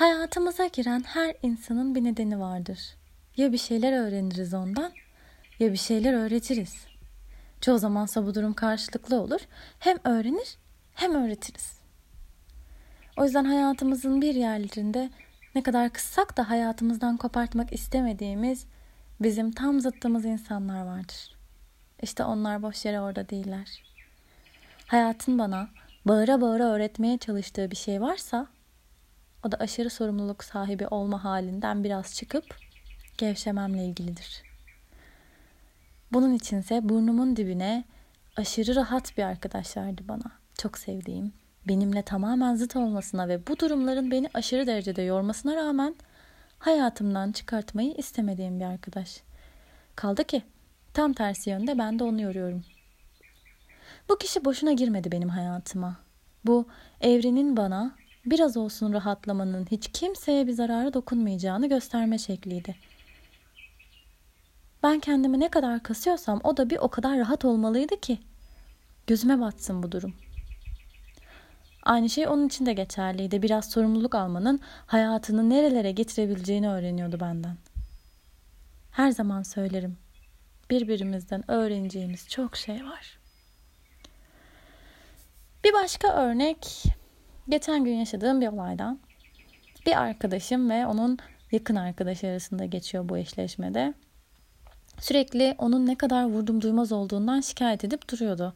Hayatımıza giren her insanın bir nedeni vardır. Ya bir şeyler öğreniriz ondan ya bir şeyler öğretiriz. Çoğu zamansa bu durum karşılıklı olur. Hem öğrenir hem öğretiriz. O yüzden hayatımızın bir yerlerinde ne kadar kıssak da hayatımızdan kopartmak istemediğimiz bizim tam zıttımız insanlar vardır. İşte onlar boş yere orada değiller. Hayatın bana bağıra bağıra öğretmeye çalıştığı bir şey varsa o da aşırı sorumluluk sahibi olma halinden biraz çıkıp gevşememle ilgilidir. Bunun içinse burnumun dibine aşırı rahat bir arkadaş verdi bana. Çok sevdiğim, benimle tamamen zıt olmasına ve bu durumların beni aşırı derecede yormasına rağmen hayatımdan çıkartmayı istemediğim bir arkadaş. Kaldı ki tam tersi yönde ben de onu yoruyorum. Bu kişi boşuna girmedi benim hayatıma. Bu evrenin bana biraz olsun rahatlamanın hiç kimseye bir zararı dokunmayacağını gösterme şekliydi. Ben kendimi ne kadar kasıyorsam o da bir o kadar rahat olmalıydı ki. Gözüme batsın bu durum. Aynı şey onun için de geçerliydi. Biraz sorumluluk almanın hayatını nerelere getirebileceğini öğreniyordu benden. Her zaman söylerim. Birbirimizden öğreneceğimiz çok şey var. Bir başka örnek geçen gün yaşadığım bir olaydan. Bir arkadaşım ve onun yakın arkadaşı arasında geçiyor bu eşleşmede. Sürekli onun ne kadar vurdum duymaz olduğundan şikayet edip duruyordu.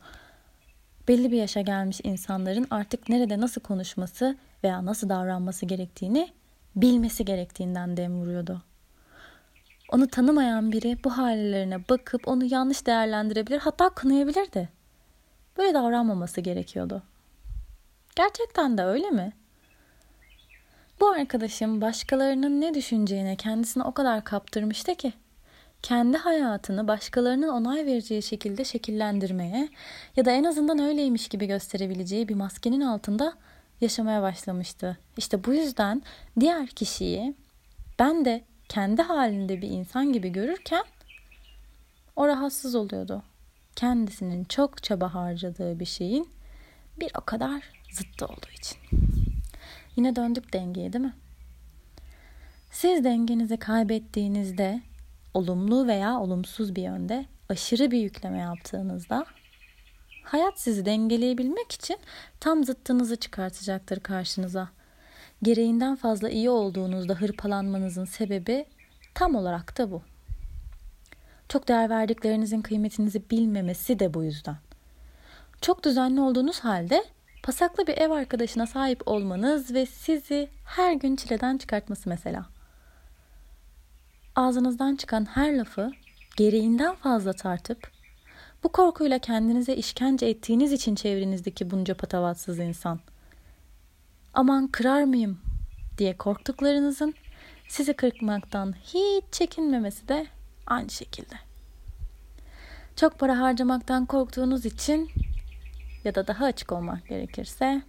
Belli bir yaşa gelmiş insanların artık nerede nasıl konuşması veya nasıl davranması gerektiğini bilmesi gerektiğinden dem vuruyordu. Onu tanımayan biri bu hallerine bakıp onu yanlış değerlendirebilir hatta kınayabilirdi. Böyle davranmaması gerekiyordu. Gerçekten de öyle mi? Bu arkadaşım başkalarının ne düşüneceğine kendisini o kadar kaptırmıştı ki kendi hayatını başkalarının onay vereceği şekilde şekillendirmeye ya da en azından öyleymiş gibi gösterebileceği bir maskenin altında yaşamaya başlamıştı. İşte bu yüzden diğer kişiyi ben de kendi halinde bir insan gibi görürken o rahatsız oluyordu. Kendisinin çok çaba harcadığı bir şeyin bir o kadar zıttı olduğu için. Yine döndük dengeye değil mi? Siz dengenizi kaybettiğinizde olumlu veya olumsuz bir yönde aşırı bir yükleme yaptığınızda hayat sizi dengeleyebilmek için tam zıttınızı çıkartacaktır karşınıza. Gereğinden fazla iyi olduğunuzda hırpalanmanızın sebebi tam olarak da bu. Çok değer verdiklerinizin kıymetinizi bilmemesi de bu yüzden. Çok düzenli olduğunuz halde pasaklı bir ev arkadaşına sahip olmanız ve sizi her gün çileden çıkartması mesela ağzınızdan çıkan her lafı gereğinden fazla tartıp bu korkuyla kendinize işkence ettiğiniz için çevrenizdeki bunca patavatsız insan. Aman kırar mıyım diye korktuklarınızın sizi kırkmaktan hiç çekinmemesi de aynı şekilde. Çok para harcamaktan korktuğunuz için ya da daha açık olmak gerekirse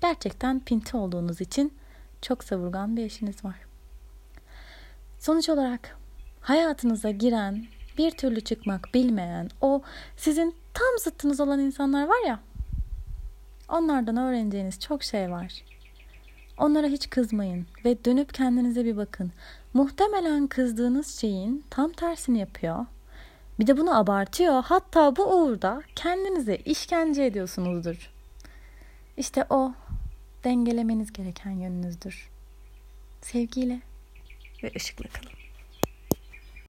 gerçekten pinti olduğunuz için çok savurgan bir eşiniz var. Sonuç olarak hayatınıza giren, bir türlü çıkmak bilmeyen, o sizin tam zıttınız olan insanlar var ya. Onlardan öğreneceğiniz çok şey var. Onlara hiç kızmayın ve dönüp kendinize bir bakın. Muhtemelen kızdığınız şeyin tam tersini yapıyor. Bir de bunu abartıyor. Hatta bu uğurda kendinize işkence ediyorsunuzdur. İşte o dengelemeniz gereken yönünüzdür. Sevgiyle ve ışıkla kalın.